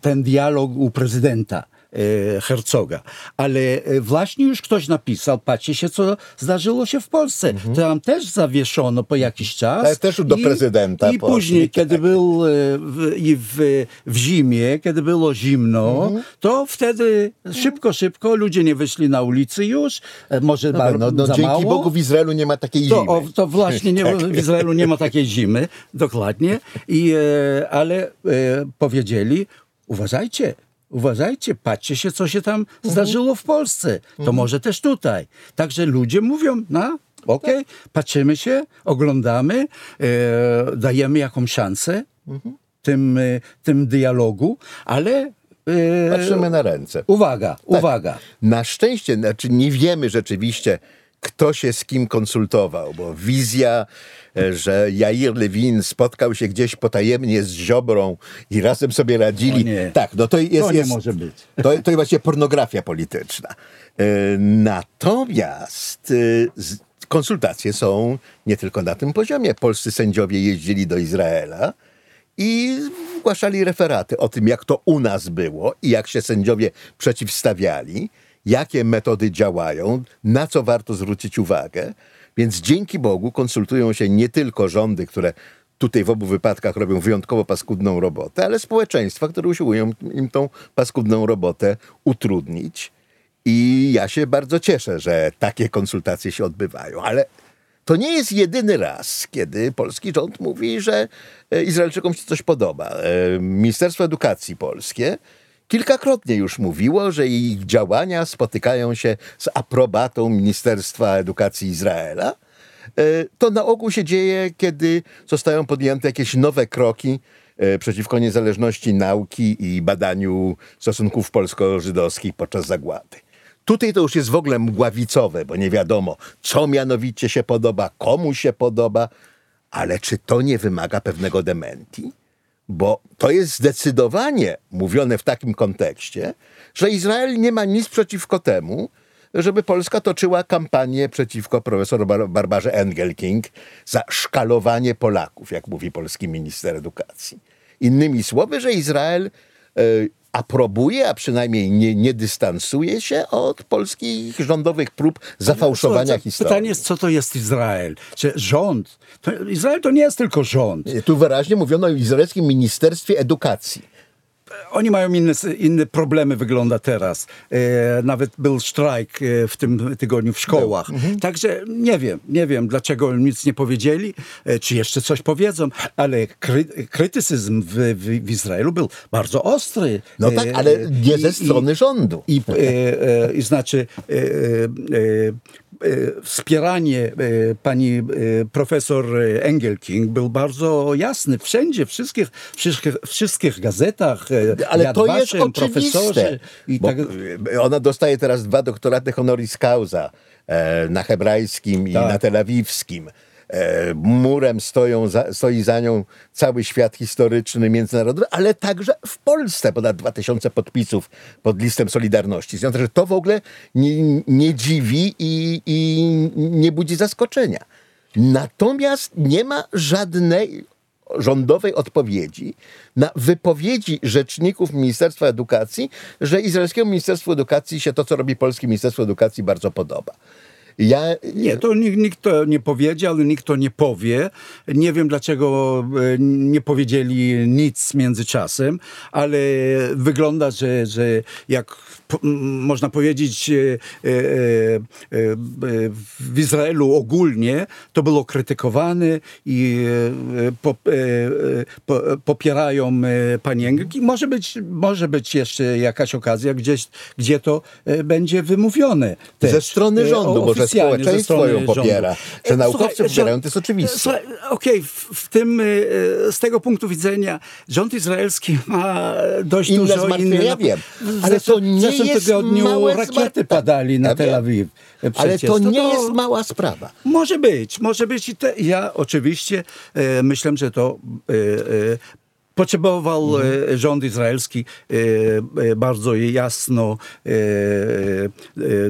ten dialog u prezydenta. E, Herzoga. Ale e, właśnie już ktoś napisał, patrzcie się, co zdarzyło się w Polsce. Tam też zawieszono po jakiś czas. Mhm. Ale też do prezydenta I później, tak. kiedy był e, w, i w, w zimie, kiedy było zimno, Mhm. to wtedy szybko, szybko ludzie nie wyszli na ulicy już. Może No, no, no, dzięki mało. Bogu w Izraelu nie ma takiej To, zimy. o, to właśnie nie, w Izraelu nie ma takiej zimy, dokładnie, I, ale e, powiedzieli, uważajcie, uważajcie, patrzcie się, co się tam zdarzyło w Polsce, to może też tutaj. Także ludzie mówią, no, okej, patrzymy się, oglądamy, e, dajemy jakąś szansę tym, e, tym dialogu, ale e, Patrzymy na ręce. uwaga, uwaga. Na szczęście, znaczy nie wiemy rzeczywiście, kto się z kim konsultował, bo wizja, e, że Jair Lewin spotkał się gdzieś potajemnie z Ziobrą i razem sobie radzili. O nie. Tak, no to jest... To nie jest, może być. To, to jest właśnie pornografia polityczna. E, Natomiast e, konsultacje są nie tylko na tym poziomie. Polscy sędziowie jeździli do Izraela i zgłaszali referaty o tym, jak to u nas było i jak się sędziowie przeciwstawiali, jakie metody działają, na co warto zwrócić uwagę. Więc dzięki Bogu konsultują się nie tylko rządy, które tutaj w obu wypadkach robią wyjątkowo paskudną robotę, ale społeczeństwa, które usiłują im tą paskudną robotę utrudnić. I ja się bardzo cieszę, że takie konsultacje się odbywają, ale to nie jest jedyny raz, kiedy polski rząd mówi, że e, Izraelczykom się coś podoba. E, Ministerstwo Edukacji Polskie kilkakrotnie już mówiło, że ich działania spotykają się z aprobatą Ministerstwa Edukacji Izraela. E, To na ogół się dzieje, kiedy zostają podjęte jakieś nowe kroki e, przeciwko niezależności nauki i badaniu stosunków polsko-żydowskich podczas zagłady. Tutaj to już jest w ogóle mgławicowe, bo nie wiadomo, co mianowicie się podoba, komu się podoba, ale czy to nie wymaga pewnego dementi? Bo to jest zdecydowanie mówione w takim kontekście, że Izrael nie ma nic przeciwko temu, żeby Polska toczyła kampanię przeciwko profesor Bar- Barbarze Engelking za szkalowanie Polaków, jak mówi polski minister edukacji. Innymi słowy, że Izrael e, aprobuje, a przynajmniej nie, nie dystansuje się od polskich rządowych prób zafałszowania co- historii. Pytanie jest, co to jest Izrael? Czy rząd? To, Izrael to nie jest tylko rząd. Tu wyraźnie mówiono o izraelskim Ministerstwie Edukacji. Oni mają inne, inne problemy, wygląda teraz. E, nawet był strajk e, w tym tygodniu w szkołach. Także nie wiem, nie wiem, dlaczego nic nie powiedzieli, e, czy jeszcze coś powiedzą, ale kry, krytycyzm w, w, w Izraelu był bardzo ostry. No tak, E, ale nie i- ze strony rządu. I, e, i znaczy wspieranie e, pani e, profesor Engelking był bardzo jasny wszędzie, wszystkich, wszystkich, wszystkich gazetach. e, Ale to jest profesorze. I tak, Ona dostaje teraz dwa doktoraty honoris causa e, na hebrajskim i Tak. na telawiwskim. E, murem stoją za, stoi za nią cały świat historyczny, międzynarodowy, ale także w Polsce ponad 2000 podpisów pod listem Solidarności. Związek, że to w ogóle nie, nie dziwi i, i nie budzi zaskoczenia. Natomiast nie ma żadnej rządowej odpowiedzi na wypowiedzi rzeczników Ministerstwa Edukacji, że izraelskiemu Ministerstwu Edukacji się to, co robi polskie Ministerstwo Edukacji, bardzo podoba. Ja nie, to nikt, nikt to nie powiedział, nikt to nie powie. Nie wiem, dlaczego e, nie powiedzieli nic międzyczasem, ale wygląda, że, że jak po, można powiedzieć, e, e, w Izraelu ogólnie to było krytykowane i po, po, popierają e, pani Engelk. I może być, może być jeszcze jakaś okazja, gdzieś, gdzie to będzie wymówione. Też. Ze strony rządu, bo że społeczeństwo ją popiera, że E, naukowcy słuchaj, popierają, rząd- to jest oczywiste. Okej, w, w tym, e, z tego punktu widzenia rząd izraelski ma dość Inne dużo zmartwienia, ja wiem, ale to nie w zeszłym jest tygodniu rakiety padali na Ja Tel. Awiw. e, Ale przecież. to nie jest mała sprawa. Może być, może być. I te, ja oczywiście e, myślę, że to e, e, potrzebował e, rząd izraelski e, e, bardzo jasno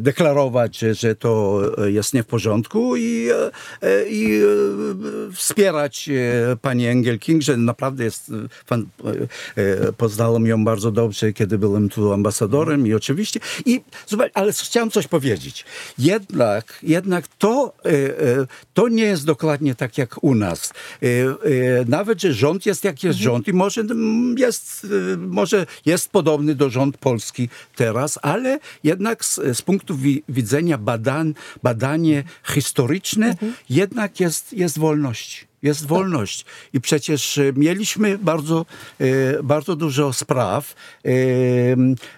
deklarować, że, to jest nie w porządku i, i wspierać pani Engelking, że naprawdę jest e, poznałem ją bardzo dobrze, kiedy byłem tu ambasadorem i oczywiście i zobacz, ale chciałem coś powiedzieć. Jednak, jednak to, to nie jest dokładnie tak jak u nas. Nawet, że rząd jest jak jest rząd i może jest, może jest podobny do rząd polski teraz, ale jednak z, z punktu wi- widzenia badań, badanie historyczne jednak jest, jest wolność. Jest wolność. I przecież e, mieliśmy bardzo, e, bardzo dużo spraw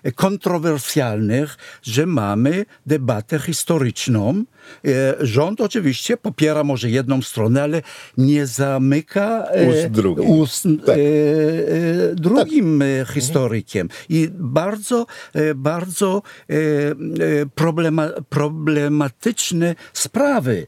e, kontrowersjalnych, że mamy debatę historyczną. Rząd oczywiście popiera może jedną stronę, ale nie zamyka Ust ust Tak. drugim e, historykiem. I bardzo, bardzo problema, problematyczne sprawy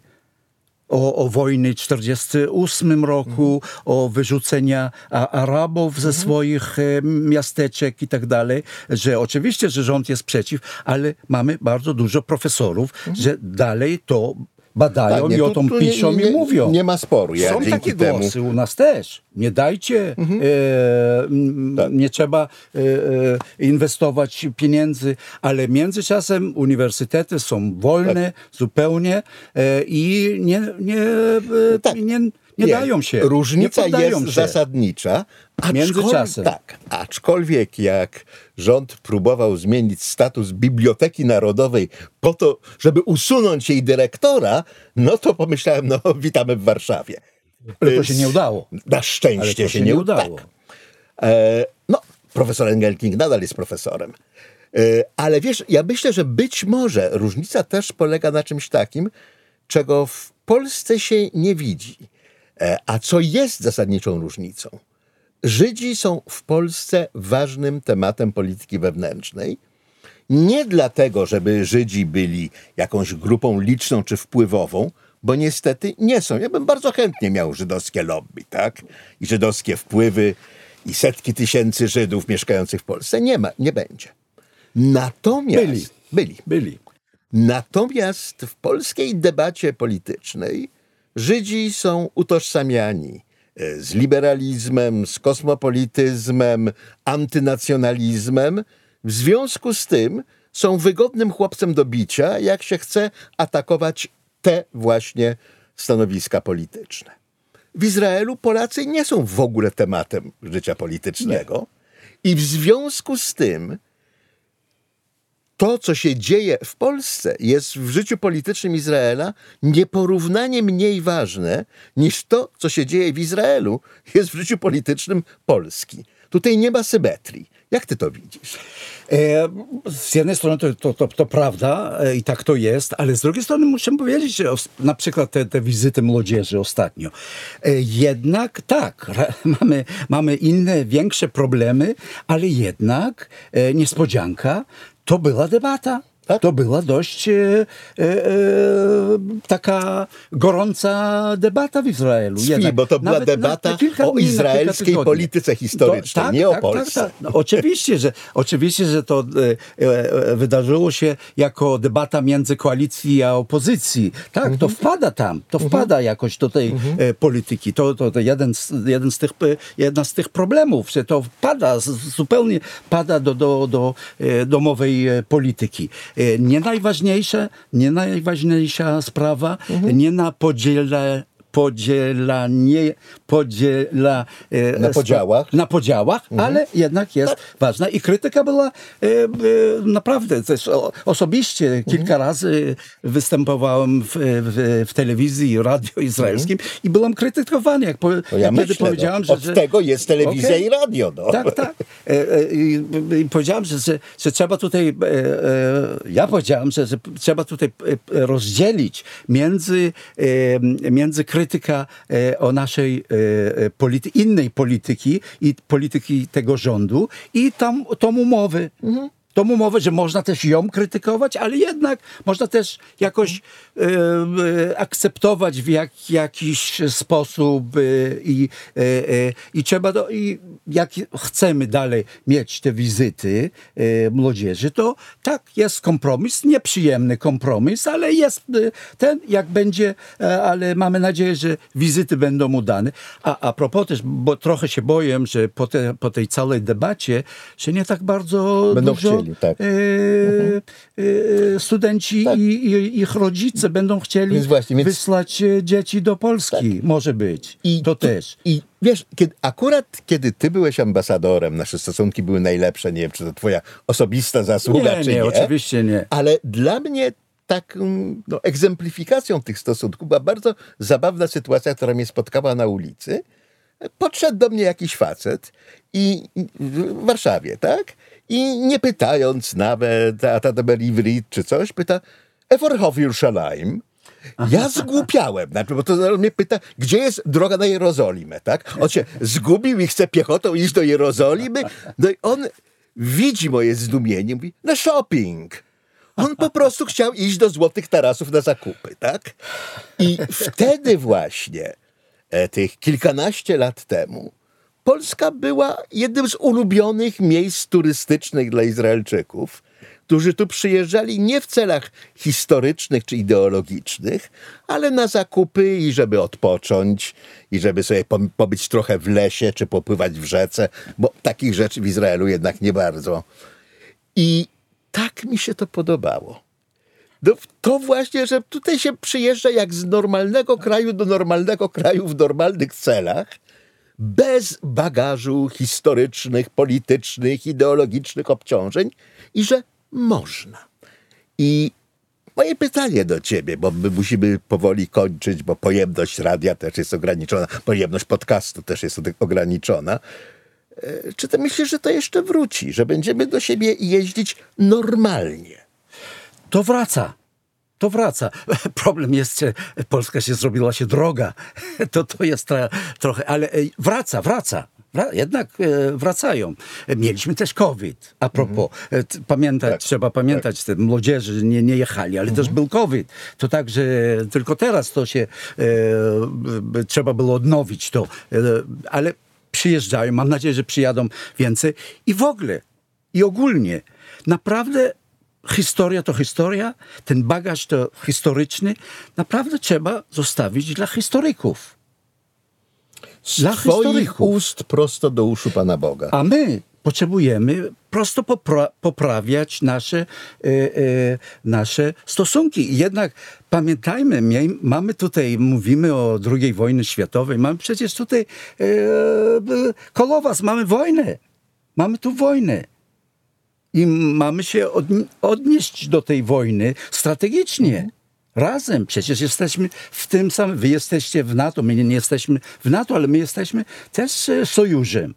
o, o wojny w 1948 roku, o wyrzucenia Arabów ze swoich e, miasteczek i tak dalej, że oczywiście, że rząd jest przeciw, ale mamy bardzo dużo profesorów, że dalej to badają Tak, nie, i o tym tu nie- piszą nie- i mówią. Nie ma sporu. Ja Są takie temu... Mhm. głosy u nas też. Nie dajcie, e, m, Tak. nie trzeba e, e, inwestować pieniędzy, ale międzyczasem uniwersytety są wolne zupełnie e, i nie, nie, e, Tak. nie, nie, dają się. Różnica nie jest się. zasadnicza. Międzyczasem. Tak, aczkolwiek jak rząd próbował zmienić status Biblioteki Narodowej po to, żeby usunąć jej dyrektora, no to pomyślałem, no witamy w Warszawie. Ale to się nie udało. Na szczęście się, się nie nie udało. Tak. E, no, profesor Engelking nadal jest profesorem. E, ale wiesz, ja myślę, że być może różnica też polega na czymś takim, czego w Polsce się nie widzi, a co jest zasadniczą różnicą. Żydzi są w Polsce ważnym tematem polityki wewnętrznej. Nie dlatego, żeby Żydzi byli jakąś grupą liczną czy wpływową, bo niestety nie są. Ja bym bardzo chętnie miał żydowskie lobby, tak? I żydowskie wpływy, i setki tysięcy Żydów mieszkających w Polsce. Nie ma, nie będzie. Natomiast. Byli. Byli. Byli. Natomiast w polskiej debacie politycznej Żydzi są utożsamiani e, z liberalizmem, z kosmopolityzmem, antynacjonalizmem. W związku z tym są wygodnym chłopcem do bicia, jak się chce atakować te właśnie stanowiska polityczne. W Izraelu Polacy nie są w ogóle tematem życia politycznego i w związku z tym to, co się dzieje w Polsce, jest w życiu politycznym Izraela nieporównanie mniej ważne niż to, co się dzieje w Izraelu, jest w życiu politycznym Polski. Tutaj nie ma symetrii. Jak ty to widzisz? E, z jednej strony to, to, to, to prawda e, i tak to jest, ale z drugiej strony muszę powiedzieć, że na przykład te, te wizyty młodzieży ostatnio. E, jednak tak, mamy, mamy inne, większe problemy, ale jednak niespodzianka, to była debata. Tak? To była dość e, e, e, taka gorąca debata w Izraelu. Cwi, bo to była debata kilka o dni, izraelskiej polityce historycznej, nie o Polsce. Tak, no, oczywiście, że, oczywiście, że to e, e, wydarzyło się jako debata między koalicji a opozycji. Tak, to wpada tam, to wpada jakoś do tej e, polityki. To, to, to jeden, z, jeden z tych, e, jedna z tych problemów, że to wpada, zupełnie pada do, do, do e, domowej e, polityki. E, Nie najważniejsze, nie najważniejsza sprawa, nie na podziele podzielanie, podziela... e, Na podziałach? Na podziałach, ale jednak jest ważna. I krytyka była e, e, naprawdę, też o, osobiście kilka razy występowałem w, w, w telewizji i radio izraelskim i byłem krytykowany, jak, po, No ja myślę, powiedziałem, no, że... od że, tego jest telewizja Okej. i radio. No. tak, tak. E, e, I, i powiedziałem, że, że, że trzeba tutaj, e, ja powiedziałem, że, że trzeba tutaj rozdzielić między, między krytyka e, o naszej e, e, polity, innej polityki i polityki tego rządu i tam tą umowę. Tą umowę, że można też ją krytykować, ale jednak można też jakoś e, akceptować w jak, jakiś sposób e, i, e, i trzeba do, i jak chcemy dalej mieć te wizyty młodzieży, to tak, jest kompromis, nieprzyjemny kompromis, ale jest ten, jak będzie, ale mamy nadzieję, że wizyty będą udane. A, a propos też, bo trochę się boję, że po, te, po tej całej debacie, że nie tak bardzo Będą dużo chcieli, tak. e, e, studenci Tak. i, i ich rodzice będą chcieli Więc właśnie, więc- wysłać e, dzieci do Polski. Może być. to tu- też. I wiesz, kiedy, akurat kiedy ty byłeś ambasadorem, nasze stosunki były najlepsze. Nie wiem, czy to twoja osobista zasługa, Nie, czy nie, nie. oczywiście nie. Ale dla mnie taką no, egzemplifikacją tych stosunków była bardzo zabawna sytuacja, która mnie spotkała na ulicy. Podszedł do mnie jakiś facet i w Warszawie, tak? I nie pytając nawet, a ta Ivrit czy coś, pyta Eforhof Jerusalem. Ja zgłupiałem, najpierw, bo to mnie pyta, gdzie jest droga na Jerozolimę, tak? On się zgubił i chce piechotą iść do Jerozolimy. No i on widzi moje zdumienie, mówi, na shopping. On po prostu chciał iść do Złotych Tarasów na zakupy, tak? I wtedy właśnie, e, tych kilkanaście lat temu, Polska była jednym z ulubionych miejsc turystycznych dla Izraelczyków, którzy tu przyjeżdżali nie w celach historycznych czy ideologicznych, ale na zakupy i żeby odpocząć, i żeby sobie po- pobyć trochę w lesie czy popływać w rzece, bo takich rzeczy w Izraelu jednak nie bardzo. I tak mi się to podobało. No, to właśnie, że tutaj się przyjeżdża jak z normalnego kraju do normalnego kraju w normalnych celach, bez bagażu historycznych, politycznych, ideologicznych obciążeń i że można. I moje pytanie do ciebie, bo my musimy powoli kończyć, bo pojemność radia też jest ograniczona, pojemność podcastu też jest ograniczona. E, Czy ty myślisz, że to jeszcze wróci, że będziemy do siebie jeździć normalnie? To wraca. To wraca. Problem jest, że Polska się zrobiła się droga. To, to jest trochę, ale e, wraca, wraca. Wra- Jednak e, wracają. Mieliśmy też COVID. A propos, e, t- pamiętać, Tak, trzeba pamiętać, te młodzieży nie, nie jechali, ale też był COVID. To tak, że tylko teraz to się e, trzeba było odnowić to. E, ale przyjeżdżają, mam nadzieję, że przyjadą więcej. I w ogóle, i ogólnie, naprawdę historia to historia, ten bagaż to historyczny, naprawdę trzeba zostawić dla historyków. Z Dla twoich historyków. ust prosto do uszu Pana Boga. A my potrzebujemy prosto popra- poprawiać nasze, e, e, nasze stosunki. Jednak pamiętajmy, mie- mamy tutaj, mówimy o II wojnie światowej, mamy przecież tutaj e, e, koło was, mamy wojnę. Mamy tu wojnę. I mamy się odni- odnieść do tej wojny strategicznie. Razem. Przecież jesteśmy w tym samym. Wy jesteście w NATO, my nie, jesteśmy w NATO, ale my jesteśmy też e, sojuszem.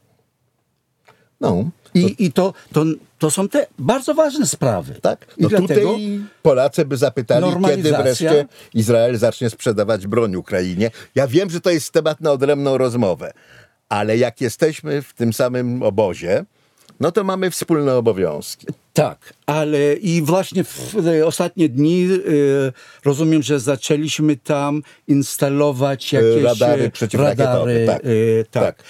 No, I, i to, to, to są te bardzo ważne sprawy. tak. I No dlatego tutaj Polacy by zapytali, kiedy wreszcie Izrael zacznie sprzedawać broń Ukrainie. Ja wiem, że to jest temat na odrębną rozmowę, ale jak jesteśmy w tym samym obozie, no to mamy wspólne obowiązki. tak, ale i właśnie w ostatnie dni e, rozumiem, że zaczęliśmy tam instalować jakieś radary e, przeciwrakietowe, radary, tak. e, tak. Tak.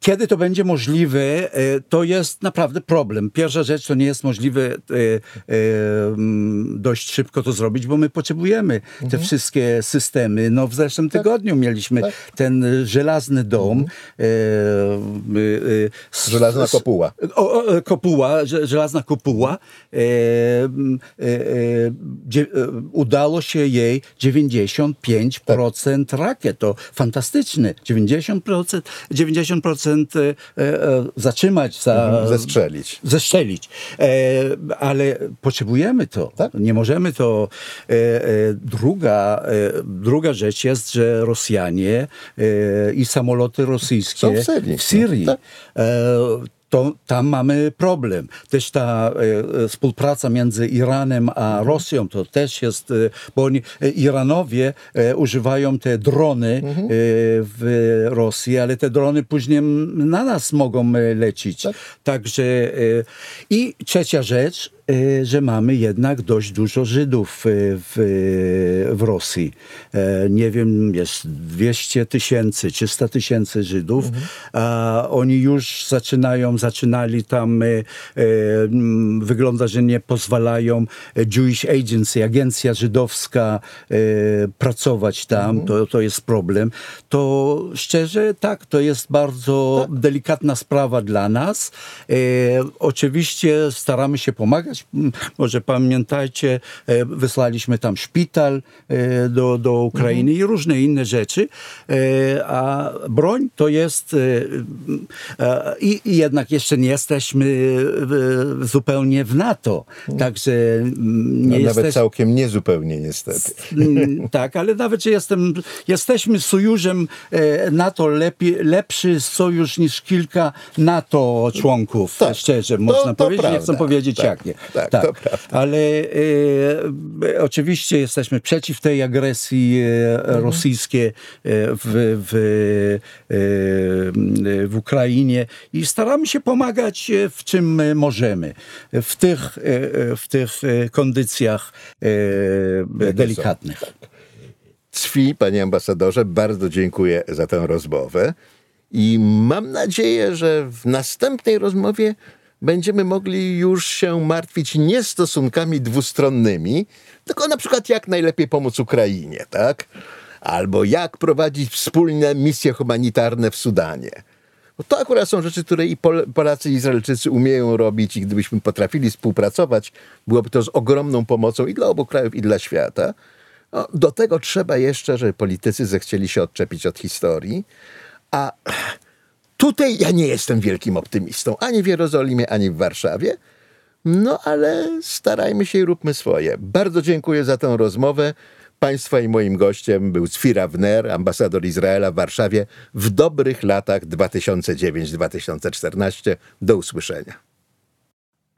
Kiedy to będzie możliwe, e, to jest naprawdę problem. Pierwsza rzecz, to nie jest możliwe e, e, dość szybko to zrobić, bo my potrzebujemy Mhm. te wszystkie systemy. No w zeszłym Tak. tygodniu mieliśmy ten e, żelazny dom. e, e, Mhm. Żelazna kopuła. O, o, kopuła, że- żelazna kopuła. E, e, e, e, udało się jej 95% rakiet. To fantastyczne. 90%, 90% e, e, zatrzymać, za, Zestrzelić. zestrzelić. E, ale potrzebujemy to. Tak. Nie możemy to. Druga, druga rzecz jest, że Rosjanie i samoloty rosyjskie Są w Syrii. w Syrii Tak. To tam mamy problem. Też ta e, e, współpraca między Iranem a Rosją to też jest, e, bo oni, e, Iranowie e, używają te drony e, w Rosji, ale te drony później na nas mogą lecieć. Tak. Także i trzecia rzecz, że mamy jednak dość dużo Żydów e, w, w Rosji. E, Nie wiem, jest 200 tysięcy, 300 tysięcy Żydów, a oni już zaczynają, zaczynali tam, e, mm, wygląda, że nie pozwalają e, Jewish Agency, agencja żydowska e, pracować tam, to, to jest problem. To szczerze, tak, to jest bardzo delikatna sprawa dla nas. Oczywiście staramy się pomagać. M, Może pamiętajcie, e, wysłaliśmy tam szpital e, do, do Ukrainy i różne inne rzeczy. E, a broń to jest i, i jednak jeszcze nie jesteśmy zupełnie w NATO. Także mm, nie A nawet jesteśmy... całkiem niezupełnie niestety. Mm, tak, ale nawet, że jestem, jesteśmy sojuszem NATO, lepiej, lepszy sojusz niż kilka NATO członków, Tak. szczerze To- można to powiedzieć. Nie prawda. chcę powiedzieć Tak, jak nie. tak, prawda. Ale e, oczywiście jesteśmy przeciw tej agresji e, Mhm. rosyjskiej w, w, w Ukrainie i staramy się pomagać w czym możemy. W tych, w tych kondycjach delikatnych. Cwi, panie ambasadorze, bardzo dziękuję za tę rozmowę i mam nadzieję, że w następnej rozmowie będziemy mogli już się martwić nie stosunkami dwustronnymi, tylko na przykład jak najlepiej pomóc Ukrainie, tak? Albo jak prowadzić wspólne misje humanitarne w Sudanie. Bo to akurat są rzeczy, które i Pol- Polacy i Izraelczycy umieją robić i gdybyśmy potrafili współpracować, byłoby to z ogromną pomocą i dla obu krajów, i dla świata. No, do tego trzeba jeszcze, żeby politycy zechcieli się odczepić od historii, a tutaj ja nie jestem wielkim optymistą, ani w Jerozolimie, ani w Warszawie, no ale starajmy się i róbmy swoje. Bardzo dziękuję za tę rozmowę. Państwa i moim gościem był Cfira Wner, ambasador Izraela w Warszawie w dobrych latach 2009-2014. Do usłyszenia.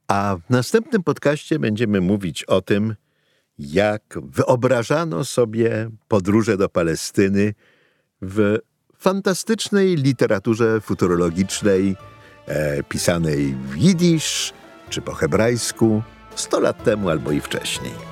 A w następnym podcaście będziemy mówić o tym, jak wyobrażano sobie podróże do Palestyny w fantastycznej literaturze futurologicznej, e, pisanej w jidysz czy po hebrajsku 100 lat temu albo i wcześniej.